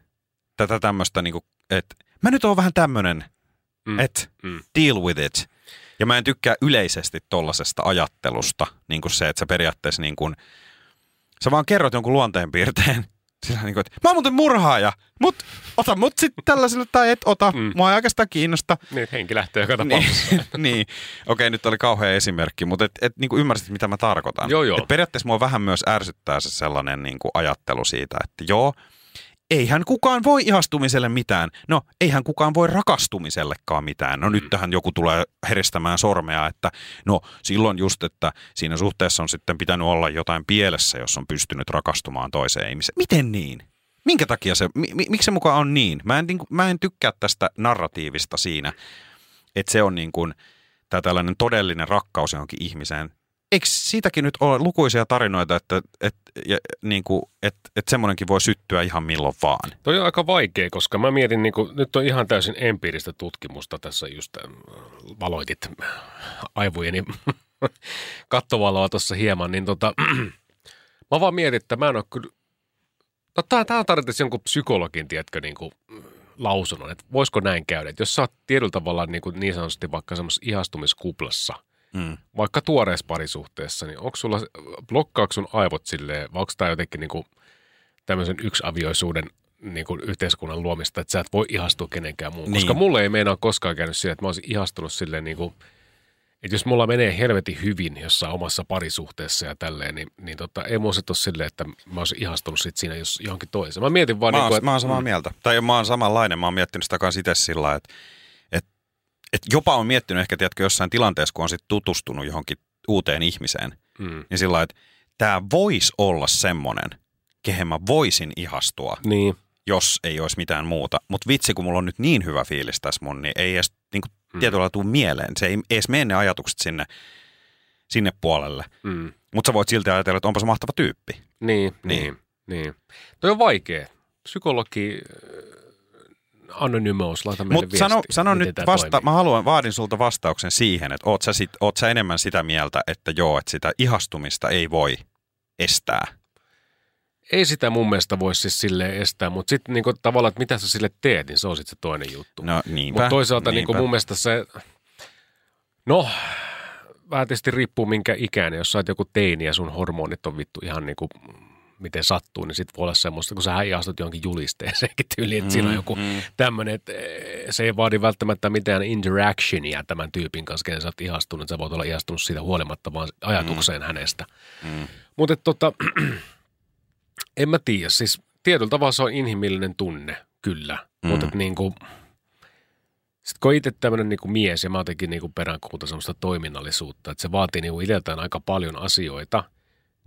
tätä tämmöistä, niin kuin, että mä nyt oon vähän tämmöinen mm. et mm. deal with it. Ja mä en tykkää yleisesti tollasesta ajattelusta, niin kuin se, että sä periaatteessa niin kuin, sä vaan kerrot jonkun luonteenpiirteen, sillä niin kuin, että mä oon muuten murhaaja, mut ota mut sitten tällaiselle tai et ota, mm. mua ei oikeastaan kiinnosta. Niin, henki lähtee joka tapauksessa. niin, niin. okei, nyt oli kauhea esimerkki, mutta et, et niin kuin ymmärsit, mitä mä tarkoitan. Joo, joo. Et periaatteessa mua vähän myös ärsyttää se sellainen niin kuin ajattelu siitä, että joo, eihän kukaan voi ihastumiselle mitään. No, eihän kukaan voi rakastumisellekaan mitään. No, mm. nyt tähän joku tulee heristämään sormea, että no, silloin just, että siinä suhteessa on sitten pitänyt olla jotain pielessä, jos on pystynyt rakastumaan toiseen ihmiseen. Miten niin? Minkä takia se, mi, miksi se mukaan on niin? Mä en, niin mä en tykkää tästä narratiivista siinä, että se on niin kuin, tämä tällainen todellinen rakkaus johonkin ihmiseen eikö siitäkin nyt ole lukuisia tarinoita, että, että, niin kuin, että, että semmoinenkin voi syttyä ihan milloin vaan? Toi on aika vaikea, koska mä mietin, niin kuin, nyt on ihan täysin empiiristä tutkimusta tässä just äh, valoitit aivojeni kattovaloa tuossa hieman, niin tota, mä vaan mietin, että mä en ole kyllä, no tää, tää tarvitsisi jonkun psykologin, tiedätkö, niin kuin, lausunnon, että voisiko näin käydä, että jos sä oot tietyllä tavalla niin, kuin niin sanotusti vaikka semmoisessa ihastumiskuplassa – mm. vaikka tuoreessa parisuhteessa, niin onko sulla, blokkaako sun aivot silleen, vai onko tämä jotenkin niin kuin tämmöisen yksiavioisuuden niin kuin yhteiskunnan luomista, että sä et voi ihastua kenenkään muun. Niin. Koska mulle ei meinaa koskaan käynyt siihen, että mä olisin ihastunut silleen niin kuin, että jos mulla menee helvetin hyvin jossain omassa parisuhteessa ja tälleen, niin, niin tota, ei mua se ole silleen, että mä olisin ihastunut sit siinä jos johonkin toiseen. Mä mietin vaan... Mä, niin oon, kuin, että, mä oon samaa mm. mieltä. Tai mä oon samanlainen. Mä oon miettinyt sitä kanssa itse sillä että et jopa on miettinyt ehkä, tiedätkö, jossain tilanteessa, kun on sit tutustunut johonkin uuteen ihmiseen, mm. niin sillä että tämä voisi olla semmoinen, kehen mä voisin ihastua, niin. jos ei olisi mitään muuta. Mutta vitsi, kun mulla on nyt niin hyvä fiilis tässä mun, niin ei edes niin kuin, mm. tietyllä tule mieleen. Se ei edes mene ne ajatukset sinne, sinne puolelle. Mm. Mutta sä voit silti ajatella, että onpa se mahtava tyyppi. Niin, niin, niin. niin. Toi on vaikea. Psykologi Anonymous, laita meille Mut sano, sano nyt vasta, mä haluan, vaadin sulta vastauksen siihen, että oot sä, sit, oot sä enemmän sitä mieltä, että joo, että sitä ihastumista ei voi estää? Ei sitä mun mielestä voi siis silleen estää, mutta sitten niinku tavallaan, että mitä sä sille teet, niin se on sitten se toinen juttu. No niinpä. Mutta toisaalta niinku mun mielestä se, no vähän tietysti riippuu minkä ikäinen, jos sä oot joku teini ja sun hormonit on vittu ihan niinku miten sattuu, niin sitten voi olla semmoista, kun sä ihastut johonkin julisteeseenkin tyyliin, että mm, siinä on joku mm. tämmöinen, että eh, se ei vaadi välttämättä mitään interactionia tämän tyypin kanssa, kenen sä oot ihastunut, sä voit olla ihastunut siitä huolimatta vaan ajatukseen mm. hänestä. Mm. Mutta tota, en mä tiedä, siis tietyllä tavalla se on inhimillinen tunne, kyllä, mm. mutta niin kuin, sitten kun itse tämmöinen niin mies ja mä jotenkin niin peräänkuuta semmoista toiminnallisuutta, että se vaatii niin itseltään aika paljon asioita –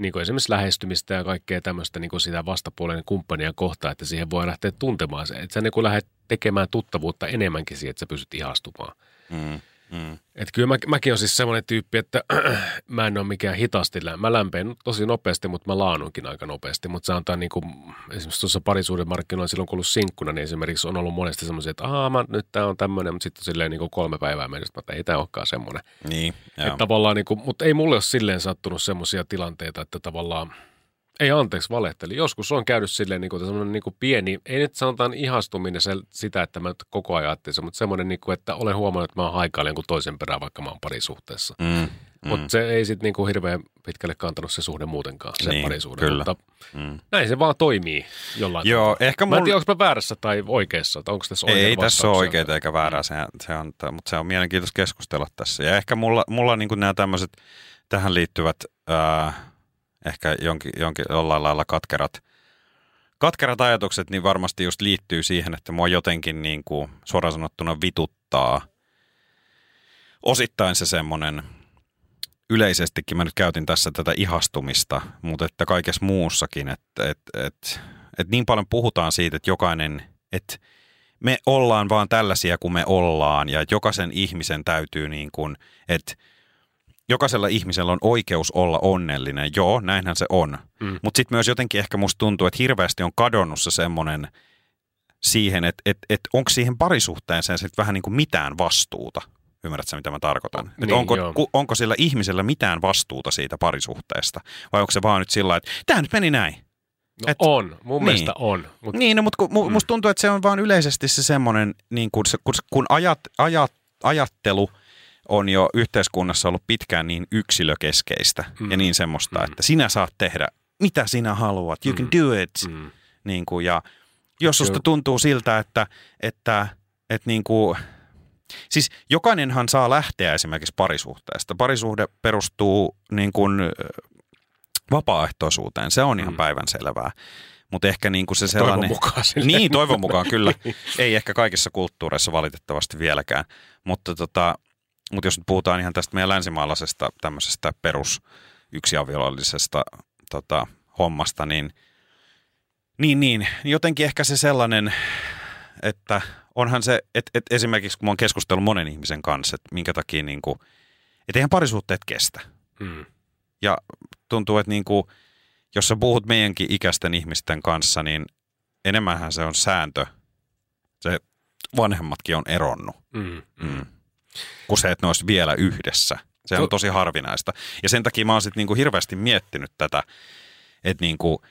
niin kuin esimerkiksi lähestymistä ja kaikkea tämmöistä niin kuin sitä vastapuolen kumppania kohtaa, että siihen voi lähteä tuntemaan se. Että sä niin kuin lähdet tekemään tuttavuutta enemmänkin siihen, että sä pysyt ihastumaan. Mm. Mm. Että kyllä mä, mäkin on siis semmoinen tyyppi, että mä en ole mikään hitaasti. Mä lämpeen tosi nopeasti, mutta mä laanunkin aika nopeasti. Mutta se antaa niin kuin, esimerkiksi tuossa parisuuden markkinoilla silloin kun ollut sinkkuna, niin esimerkiksi on ollut monesti semmoisia, että aah, mä, nyt tää on tämmöinen, mutta sitten silleen niin kuin kolme päivää mennessä, että ei tämä olekaan semmoinen. Niin, että tavallaan niin kuin, mutta ei mulle ole silleen sattunut semmoisia tilanteita, että tavallaan – ei anteeksi, valehteli. Joskus on käynyt silleen niin kuin, semmoinen niin kuin pieni, ei nyt sanotaan ihastuminen se, sitä, että mä koko ajan ajattelin mutta semmoinen, niin kuin, että olen huomannut, että mä haikailen kuin toisen perään, vaikka mä oon parisuhteessa. Mm, mm. Mutta se ei sitten niin kuin hirveän pitkälle kantanut se suhde muutenkaan, se niin, parisuhde. Kyllä. Mutta mm. näin se vaan toimii jollain Joo, tavalla. ehkä. Mä en tiedä, onko mä väärässä tai oikeassa, tai onko tässä Ei tässä ole oikeita eikä väärää, se, se on, mutta se on mielenkiintoista keskustella tässä. Ja ehkä mulla, mulla niin kuin nämä tämmöiset tähän liittyvät... Ää, ehkä jonkin, jonkin jollain lailla katkerat, katkerat ajatukset, niin varmasti just liittyy siihen, että mua jotenkin niin kuin suoraan sanottuna vituttaa. Osittain se semmoinen, yleisestikin mä nyt käytin tässä tätä ihastumista, mutta että kaikessa muussakin, että, että, että, että niin paljon puhutaan siitä, että jokainen, että me ollaan vaan tällaisia kuin me ollaan ja jokaisen ihmisen täytyy niin kuin, että jokaisella ihmisellä on oikeus olla onnellinen. Joo, näinhän se on. Mm. Mutta sitten myös jotenkin ehkä musta tuntuu, että hirveästi on kadonnut se semmoinen siihen, että et, et onko siihen parisuhteeseen sitten vähän niin kuin mitään vastuuta. Ymmärrätkö, mitä mä tarkoitan? Niin, onko, ku, onko sillä ihmisellä mitään vastuuta siitä parisuhteesta? Vai onko se vaan nyt sillä että tämä nyt meni näin? No et, on, mun niin. mielestä on. Mut, niin, no, mutta kun, mm. musta tuntuu, että se on vaan yleisesti se semmoinen, niin kun, se, kun, kun ajat, ajat, ajattelu – on jo yhteiskunnassa ollut pitkään niin yksilökeskeistä mm. ja niin semmoista, mm. että sinä saat tehdä mitä sinä haluat, you mm. can do it. Mm. Niin kuin, ja jos susta tuntuu siltä, että, että, että niin kuin, siis jokainenhan saa lähteä esimerkiksi parisuhteesta. Parisuhde perustuu niin kuin vapaaehtoisuuteen, se on ihan mm. päivänselvää. Mutta ehkä niin kuin se sellainen... Toivon mukaan. Niin, toivon mukaan kyllä. Ei ehkä kaikissa kulttuureissa valitettavasti vieläkään. Mutta tota, mutta jos nyt puhutaan ihan tästä meidän länsimaalaisesta tämmöisestä perus yksiaviollisesta tota, hommasta, niin, niin, niin jotenkin ehkä se sellainen, että onhan se, että et esimerkiksi kun mä oon keskustellut monen ihmisen kanssa, että minkä takia niin kuin, että eihän parisuhteet kestä. Hmm. Ja tuntuu, että niin kuin, jos sä puhut meidänkin ikäisten ihmisten kanssa, niin enemmänhän se on sääntö. Se vanhemmatkin on eronnut. Mm, mm. Mm. Kuin se, että ne olisi vielä yhdessä. Se on tosi harvinaista. Ja sen takia mä oon sitten niinku hirveästi miettinyt tätä, että niinku,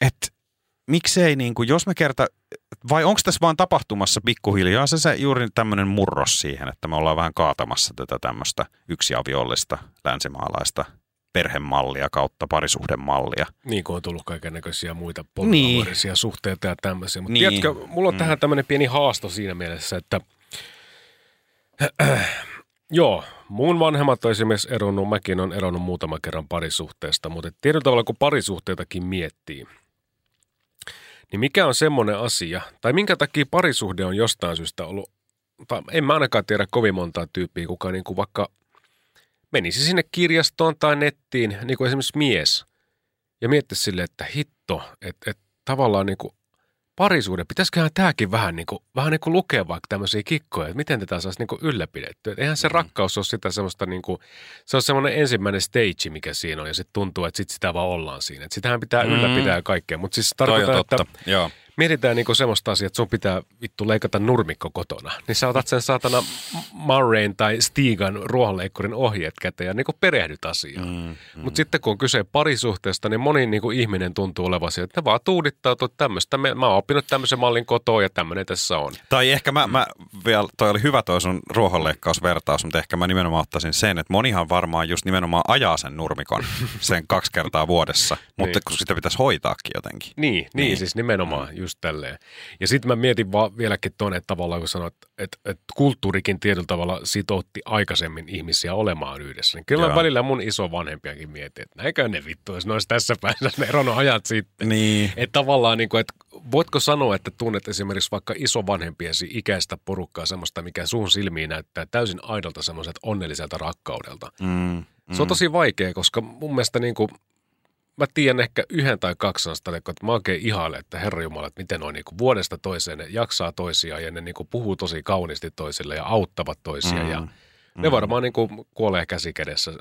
et miksei, niinku, jos me kerta, vai onko tässä vaan tapahtumassa pikkuhiljaa se, se juuri tämmöinen murros siihen, että me ollaan vähän kaatamassa tätä tämmöistä yksiaviollista länsimaalaista perhemallia kautta parisuhdemallia. Niin kuin on tullut kaikenlaisia muita poliamorisia niin. suhteita ja tämmöisiä. Mutta niin. tiedätkö, mulla on mm. tähän tämmöinen pieni haasto siinä mielessä, että Joo, mun vanhemmat on esimerkiksi eronnut, mäkin on eronnut muutama kerran parisuhteesta, mutta tietyllä tavalla kun parisuhteitakin miettii, niin mikä on semmoinen asia, tai minkä takia parisuhde on jostain syystä ollut, tai en mä ainakaan tiedä kovin montaa tyyppiä, kuka niin kuin vaikka menisi sinne kirjastoon tai nettiin, niin kuin esimerkiksi mies, ja miettisi sille, että hitto, että, että tavallaan niin kuin parisuuden, pitäisiköhän tämäkin vähän niin kuin, vähän niin kuin lukea vaikka tämmöisiä kikkoja, että miten tätä saisi niin kuin ylläpidettyä. Eihän se mm. rakkaus ole sitä semmoista niin kuin, se on semmoinen ensimmäinen stage, mikä siinä on ja sitten tuntuu, että sit sitä vaan ollaan siinä. Että sitähän pitää mm. ylläpitää ja kaikkea, mutta siis tarkoittaa, että Joo mietitään niinku semmoista asiaa, että sun pitää vittu leikata nurmikko kotona, niin sä otat sen saatana Murrayn tai Stigan ruohonleikkurin ohjeet käteen ja niinku perehdyt asiaan. Mm, mm. Mutta sitten kun on kyse parisuhteesta, niin moni niinku ihminen tuntuu olevan se, että ne vaan tuudittautuu tämmöistä. Mä oon oppinut tämmöisen mallin kotoa ja tämmöinen tässä on. Tai ehkä mä, mm. mä vielä, toi oli hyvä toi sun ruohonleikkausvertaus, mutta ehkä mä nimenomaan ottaisin sen, että monihan varmaan just nimenomaan ajaa sen nurmikon sen kaksi kertaa vuodessa, mutta niin. kun sitä pitäisi hoitaakin jotenkin. Niin, niin, niin siis nimenomaan. Mm just tälleen. Ja sitten mä mietin vaan vieläkin tuonne, että tavallaan kun sanoit, että, että kulttuurikin tietyllä tavalla sitoutti aikaisemmin ihmisiä olemaan yhdessä. Niin kyllä Joo. välillä mun iso vanhempiakin mietin, että näinkö ne vittu, jos ne olisi tässä päässä ne eronnut ajat sitten. Niin. Että tavallaan, niin kuin, että voitko sanoa, että tunnet esimerkiksi vaikka isovanhempiesi ikäistä porukkaa semmoista, mikä sun silmiin näyttää täysin aidolta semmoiset onnelliselta rakkaudelta. Mm, mm. Se on mm. tosi vaikea, koska mun mielestä niin kuin, mä tiedän ehkä yhden tai kaksi sellaista, että mä oikein ihailen, että Herra Jumala, että miten on niin vuodesta toiseen ne jaksaa toisiaan ja ne niin puhuu tosi kauniisti toisille ja auttavat toisia mm. ja ne mm. varmaan niin kuin kuolee käsi kädessä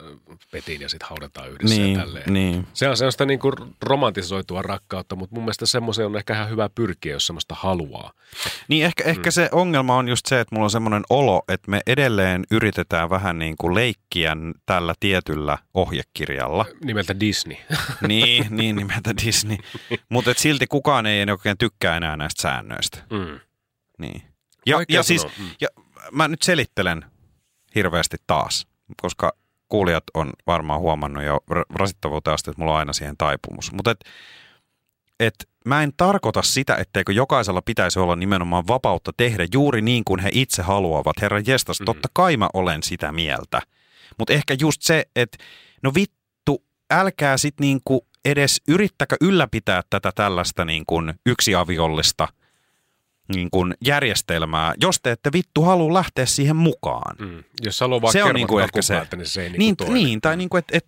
petiin ja sitten haudataan yhdessä niin, ja tälleen. Niin. Se on sellaista niin kuin romantisoitua rakkautta, mutta mun mielestä semmoisen on ehkä ihan hyvä pyrkiä, jos semmoista haluaa. Niin ehkä, mm. ehkä se ongelma on just se, että mulla on semmoinen olo, että me edelleen yritetään vähän niin kuin leikkiä tällä tietyllä ohjekirjalla. Nimeltä Disney. niin, niin nimeltä Disney. mutta silti kukaan ei oikein tykkää enää näistä säännöistä. Mm. Niin. Ja, ja siis, mm. ja mä nyt selittelen hirveästi taas, koska kuulijat on varmaan huomannut jo rasittavuuteen asti, että mulla on aina siihen taipumus. Mutta et, et mä en tarkoita sitä, etteikö jokaisella pitäisi olla nimenomaan vapautta tehdä juuri niin kuin he itse haluavat. Herra jestas, mm-hmm. totta kai mä olen sitä mieltä. Mutta ehkä just se, että no vittu, älkää sit niinku edes yrittäkö ylläpitää tätä tällaista niinku yksiaviollista – niin kuin järjestelmää, jos te ette vittu halua lähteä siihen mukaan. Mm. Jos haluaa vaan se on niin kuin ehkä se. niin se ei niin, niin, niin tai niin kuin, että et,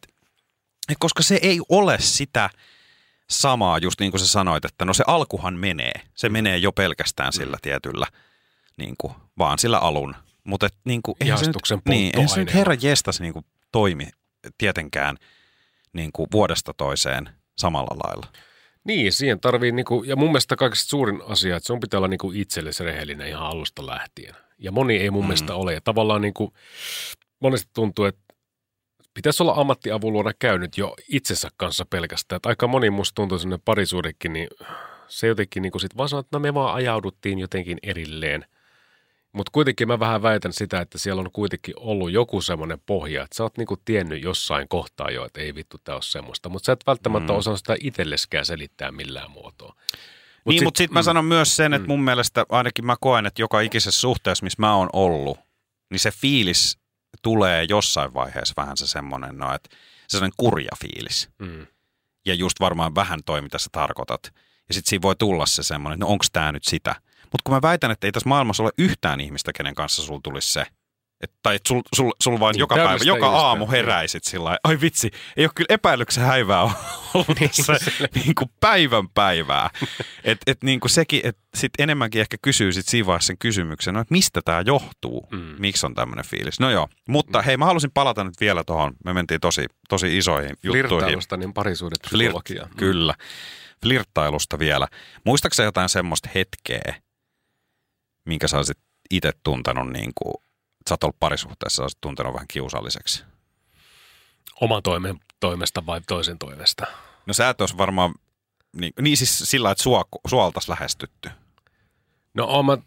et, koska se ei ole sitä samaa, just niin kuin sä sanoit, että no se alkuhan menee. Se mm. menee jo pelkästään sillä mm. tietyllä, niin kuin, vaan sillä alun. Mutta niin kuin, eihän se nyt, niin, eihän se nyt herra jestas niin kuin, toimi tietenkään niin kuin vuodesta toiseen samalla lailla. Niin, siihen tarvii, niinku, ja mun mielestä kaikista suurin asia, että sun pitää olla niinku itsellesi rehellinen ihan alusta lähtien. Ja moni ei mun mm. mielestä ole. Ja tavallaan niinku, monesti tuntuu, että pitäisi olla ammattiavulla käynyt jo itsensä kanssa pelkästään. Että aika moni musta tuntuu sinne parisuudekin, niin se jotenkin niinku sit vaan sanoo, että no me vaan ajauduttiin jotenkin erilleen – mutta kuitenkin mä vähän väitän sitä, että siellä on kuitenkin ollut joku semmoinen pohja, että sä oot niinku tiennyt jossain kohtaa jo, että ei vittu tää ole semmoista. Mutta sä et välttämättä mm. osaa sitä itselleskään selittää millään muotoa. Mut niin, mutta sitten mm, mä sanon myös sen, että mm. mun mielestä ainakin mä koen, että joka ikisessä suhteessa, missä mä oon ollut, niin se fiilis tulee jossain vaiheessa vähän se semmoinen, no, että se semmoinen kurja fiilis. Mm. Ja just varmaan vähän toi, mitä sä tarkoitat. Ja sitten siinä voi tulla se semmoinen, että no onko tämä nyt sitä – mutta kun mä väitän, että ei tässä maailmassa ole yhtään ihmistä, kenen kanssa sulla tulisi se, Et, tai että sul, sul, sul vaan Niin, joka päivä, joka aamu heräisit sillä ai vitsi, ei ole kyllä epäilyksen häivää ollut tässä niin kuin päivän päivää. Että et niin kuin sekin, että sit enemmänkin ehkä kysyy sit siinä vaiheessa sen kysymyksen, no, että mistä tämä johtuu, Mm. miksi on tämmöinen fiilis. No joo, mutta hei mä halusin palata nyt vielä tuohon, me mentiin tosi, tosi isoihin juttuihin. Flirtailusta, niin parisuudet psykologia. Flirt, kyllä. Flirttailusta vielä. Muistaaksä jotain semmoista hetkeä, minkä sä olisit itse tuntenut, niin kuin, sä oot ollut parisuhteessa, sä olisit tuntenut vähän kiusalliseksi? Oman toimen, toimesta vai toisen toimesta? No sä et olisi varmaan, niin, niin siis sillä, että sua, sua oltaisiin lähestytty. No oon mä,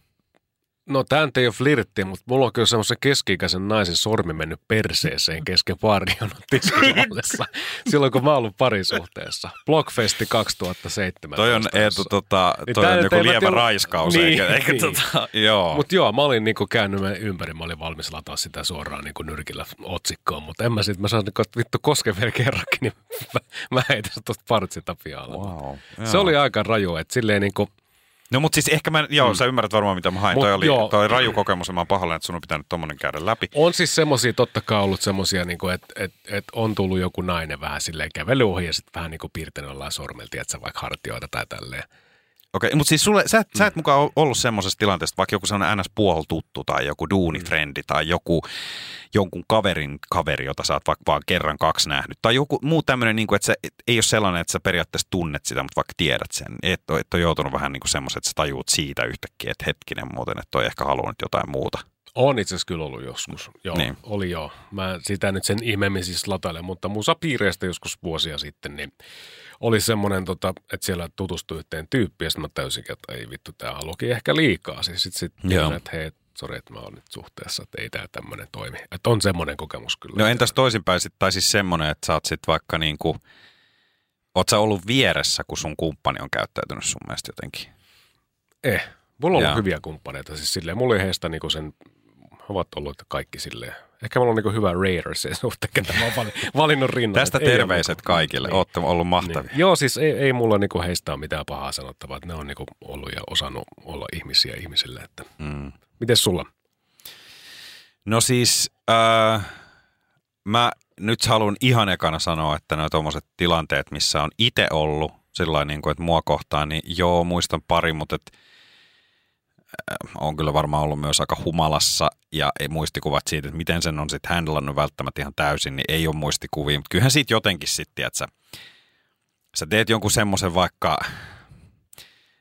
no tää nyt ei ole flirtti, mutta mulla on kyllä semmoisen keski-ikäisen naisen sormi mennyt perseeseen kesken tiskilallessa. silloin kun mä oon ollut parisuhteessa. Blockfesti 2007. Toi on, Eetu, tota, Niin toi on joku lievä tiedä- raiskaus, Niin, eikä, eikä niin. tota, joo. Mutta joo, mä olin niinku käynyt ympäri, mä olin valmis lataa sitä suoraan niinku nyrkillä otsikkoon, mutta en mä sit, mä saan niinku, että vittu koske vielä kerrankin, niin mä, mä heitän partsita pialle. wow, Se oli aika raju, että silleen niinku, No mutta siis ehkä mä, joo, Mm. sä ymmärrät varmaan mitä mä hain. Mut toi oli, joo. toi oli raju kokemus ja mä oon pahoillani, että sun on pitänyt tommonen käydä läpi. On siis semmosia totta kai ollut semmosia, niinku, että et, et on tullut joku nainen vähän silleen kävely ohi ja sitten vähän niinku piirtänyt jollain sormelta, että vaikka hartioita tai tälleen. Okei, mutta siis sulle, sä, et, sä Mm. et mukaan o- ollut semmoisessa tilanteessa, vaikka joku sellainen ns puoltuttu tai joku duunifrendi Mm. tai joku jonkun kaverin kaveri, jota sä oot vaikka vaan kerran kaksi nähnyt. Tai joku muu tämmöinen, niin kuin, että se et, ei ole sellainen, että sä periaatteessa tunnet sitä, mutta vaikka tiedät sen. Et, ole- et ole joutunut vähän niin semmoiset, että sä tajuut siitä yhtäkkiä, että hetkinen muuten, että toi ehkä haluaa nyt jotain muuta. On itse asiassa kyllä ollut joskus. Joo, Niin. oli joo. Mä sitä nyt sen ihmeemmin siis latailen, mutta musapiireistä joskus vuosia sitten, niin oli semmoinen, tota, että siellä tutustui yhteen tyyppiin, ja sitten mä täysinkin, että ei vittu, tämä haluakin ehkä liikaa. Siis sitten sit, sit että hei, sori, että mä oon nyt suhteessa, että ei tämä tämmöinen toimi. Että on semmoinen kokemus kyllä. No entäs toisinpäin, sit, tai siis semmoinen, että sä oot sit vaikka niin kuin, oot sä ollut vieressä, kun sun kumppani on käyttäytynyt sun mielestä jotenkin? Eh, mulla on ollut Joo. hyviä kumppaneita. Siis silleen, mulla ei heistä niinku sen, ovat ollut kaikki silleen. Ehkä mulla on niinku hyvä Raider sen suhteen, ketä mä oon vali- valinnut rinnalle. Tästä Et ei terveiset ole- kaikille, Niin. ootte ollut mahtavia. Niin. Joo, siis ei, ei mulla niinku heistä ole mitään pahaa sanottavaa. Että ne on niinku ollut ja osannut olla ihmisiä ihmisille. Että. Mm. Miten sulla? No siis, äh, mä nyt haluan ihan ekana sanoa, että nämä tuommoiset tilanteet, missä on itse ollut sillä niin kuin, että mua kohtaan, niin joo, muistan pari, mutta et, äh, on kyllä varmaan ollut myös aika humalassa ja ei muistikuvat siitä, että miten sen on sitten handlannut välttämättä ihan täysin, niin ei ole muistikuvia, mutta kyllähän siitä jotenkin sitten, että sä, sä teet jonkun semmoisen vaikka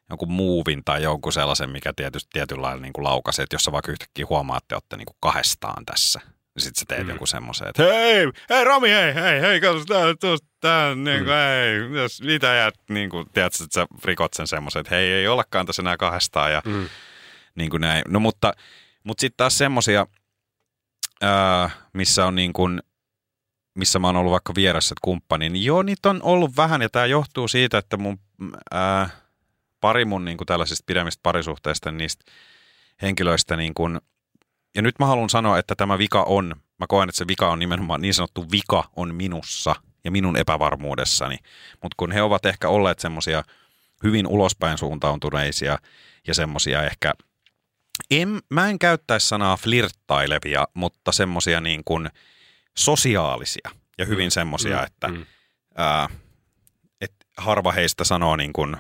jonkun muuvin tai jonkun sellaisen, mikä tietysti tietynlailla niin kuin laukaisee, että jos sä vaikka yhtäkkiä huomaat, että olette niin kuin kahdestaan tässä, niin sit sä teet Mm. jonkun semmoisen, että hei, hei Rami, hei, hei, hei, katso, tää, tuosta, tää, niin kuin, Mm. hei, jos mitä jäät, niin kuin, tiedätkö, että sä rikot sen semmoisen, että hei, ei ollakaan tässä enää kahdestaan ja Mm. Niin kuin näin. No mutta, mutta sitten taas semmosia, ää, missä on niin kuin, missä mä oon ollut vaikka vieressä kumppani, niin joo, niitä on ollut vähän, ja tämä johtuu siitä, että mun ää, pari mun niin kuin tällaisista pidemmistä parisuhteista, niistä henkilöistä, niin kuin, ja nyt mä haluan sanoa, että tämä vika on, mä koen, että se vika on nimenomaan niin sanottu vika on minussa ja minun epävarmuudessani, mutta kun he ovat ehkä olleet semmoisia hyvin ulospäin suuntautuneisia ja semmoisia ehkä, en, mä en käyttäisi sanaa flirttailevia, mutta semmoisia niin kuin sosiaalisia ja hyvin semmoisia, Mm, että mm. ää, et harva heistä sanoo niin kuin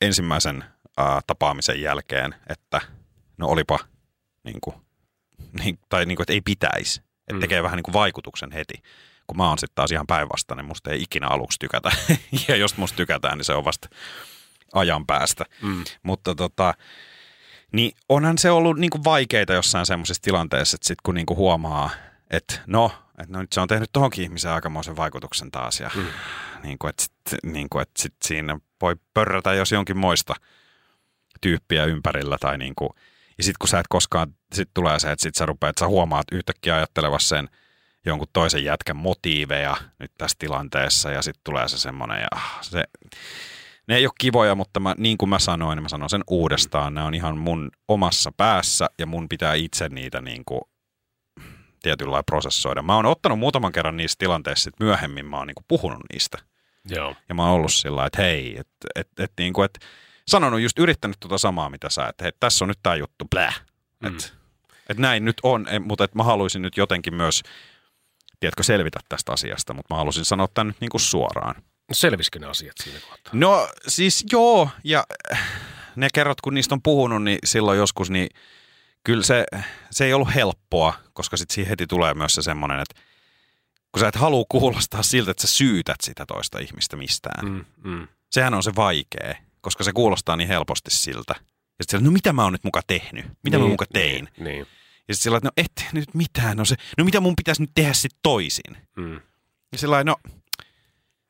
ensimmäisen ää, tapaamisen jälkeen, että no olipa niin kuin, niin, tai niin kuin, että ei pitäisi. Että Mm. tekee vähän niin kuin vaikutuksen heti. Kun mä oon sitten taas ihan päinvastainen, musta ei ikinä aluksi tykätä. ja jos musta tykätään, niin se on vasta ajan päästä. Mm. Mutta tota, niin onhan se ollut niinku vaikeita jossain semmoisessa tilanteessa, että sitten kun niinku huomaa, että no, että no nyt se on tehnyt tohonkin ihmiseen aikamoisen vaikutuksen taas ja Mm. niinku, että sit, niinku, että sit siinä voi pörrätä jos jonkin moista tyyppiä ympärillä tai niinku, ja sitten kun sä et koskaan, sit tulee se, että sit sä rupeat, sä huomaat yhtäkkiä ajattelevassa sen jonkun toisen jätkän motiiveja nyt tässä tilanteessa ja sitten tulee se semmoinen ja se, ne ei ole kivoja, mutta mä, niin kuin mä sanoin, niin mä sanon sen uudestaan. Ne on ihan mun omassa päässä ja mun pitää itse niitä niin kuin tietyllä lailla prosessoida. Mä oon ottanut muutaman kerran niissä tilanteissa, että myöhemmin mä oon niin kuin puhunut niistä. Joo. Ja mä oon ollut sillä että hei, että et, et, niin kuin, että sanonut just yrittänyt tuota samaa, mitä sä, että hei, tässä on nyt tää juttu, blää. Mm. Et, että näin nyt on, mutta että mä haluaisin nyt jotenkin myös, tiedätkö, selvitä tästä asiasta, mutta mä haluaisin sanoa tämän nyt niin kuin suoraan. Selvisikö ne asiat siinä kohtaa? No siis joo, ja ne kerrot, kun niistä on puhunut, niin silloin joskus, niin kyllä se, se ei ollut helppoa, koska sitten siihen heti tulee myös se semmoinen, että kun sä et halua kuulostaa siltä, että sä syytät sitä toista ihmistä mistään. Mm, mm. Sehän on se vaikea, koska se kuulostaa niin helposti siltä. Ja sitten no mitä mä oon nyt muka tehnyt? Mitä niin, mä muka tein? Niin, niin. Ja sitten sillä no et nyt mitään. No, se, no mitä mun pitäisi nyt tehdä sitten toisin? Mm. Ja sillä no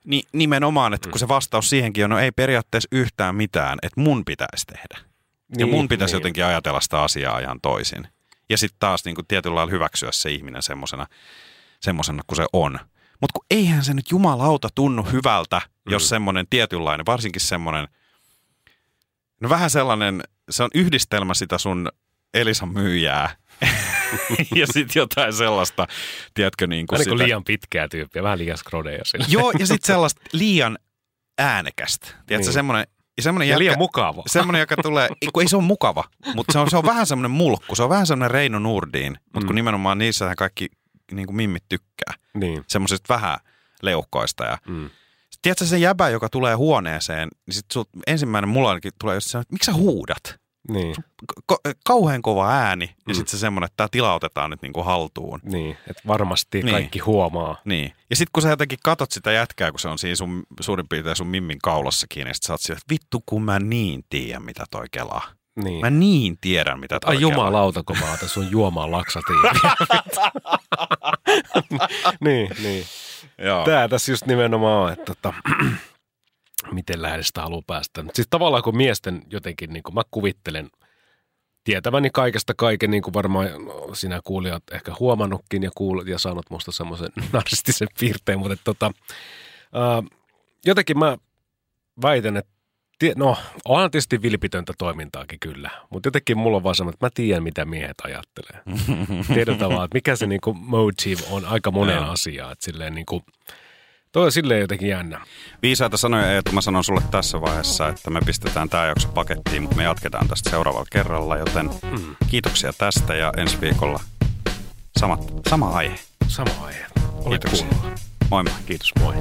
niin nimenomaan, että kun se vastaus siihenkin on, no ei periaatteessa yhtään mitään, että mun pitäisi tehdä. Niin, ja mun pitäisi niin. jotenkin ajatella sitä asiaa ihan toisin. Ja sitten taas niin kuin tietyllä lailla hyväksyä se ihminen semmoisena, semmosena kuin se on. Mutta kun eihän se nyt jumalauta tunnu hyvältä, mm. jos semmoinen tietynlainen, varsinkin semmoinen, no vähän sellainen, se on yhdistelmä sitä sun Elisan myyjää ja sitten jotain sellaista, tiedätkö niin kuin sitä... kuin liian pitkää tyyppiä, vähän liian skrodeja sillä. Joo, ja sitten sellaista liian äänekästä. Tiedätkö, niin. semmoinen, semmoinen ja jätkä, liian mukava. Semmoinen, joka tulee, kun ei se ole mukava, mutta se on, se on vähän semmoinen mulkku, se on vähän semmoinen Reino Nurdiin, mutta mm. kun nimenomaan niissä kaikki niin kuin mimmit tykkää. Niin. Semmoisesta vähän leuhkoista ja mm. Tiedätkö se jäbä, joka tulee huoneeseen, niin sit ensimmäinen mulla ainakin tulee just se, että miksi sä huudat? Niin. Ka- kauhean kova ääni ja mm. sitten se semmoinen, että tämä tilautetaan nyt niinku haltuun. Niin, että varmasti niin. kaikki huomaa. Niin. Ja sitten kun sä jotenkin katot sitä jätkää, kun se on siinä sun, suurin piirtein sun mimmin kaulassa kiinni, sitten sä oot sillä, että vittu kun mä niin tiedän, mitä toi kelaa. Niin. Mä niin tiedän, mitä toi Ai jumalauta, kun mä otan sun juomaan laksatiiviä. niin, niin. Joo. Tää tässä just nimenomaan on, että tota, miten lähelle sitä haluaa päästä. Siis tavallaan kun miesten jotenkin, niin kuin mä kuvittelen tietäväni kaikesta kaiken, niin kuin varmaan sinä kuulijat ehkä huomannutkin ja, kuulet, ja saanut musta semmoisen narsistisen piirteen, mutta tota, ää, jotenkin mä väitän, että No, onhan tietysti vilpitöntä toimintaakin kyllä, mutta jotenkin mulla on vaan semmoinen, että mä tiedän, mitä miehet ajattelee. Tiedetään vaan, että mikä se niinku motive on aika monen asiaa. Että silleen niinku, Toi on silleen jotenkin jännä. Viisaita sanoja Eetu, mä sanon sulle tässä vaiheessa, että me pistetään tämä jakso pakettiin, mutta me jatketaan tästä seuraavalla kerralla, joten mm. kiitoksia tästä ja ensi viikolla sama, sama aihe. Sama aihe. Kiitoksia. Moi moi. Kiitos, moi.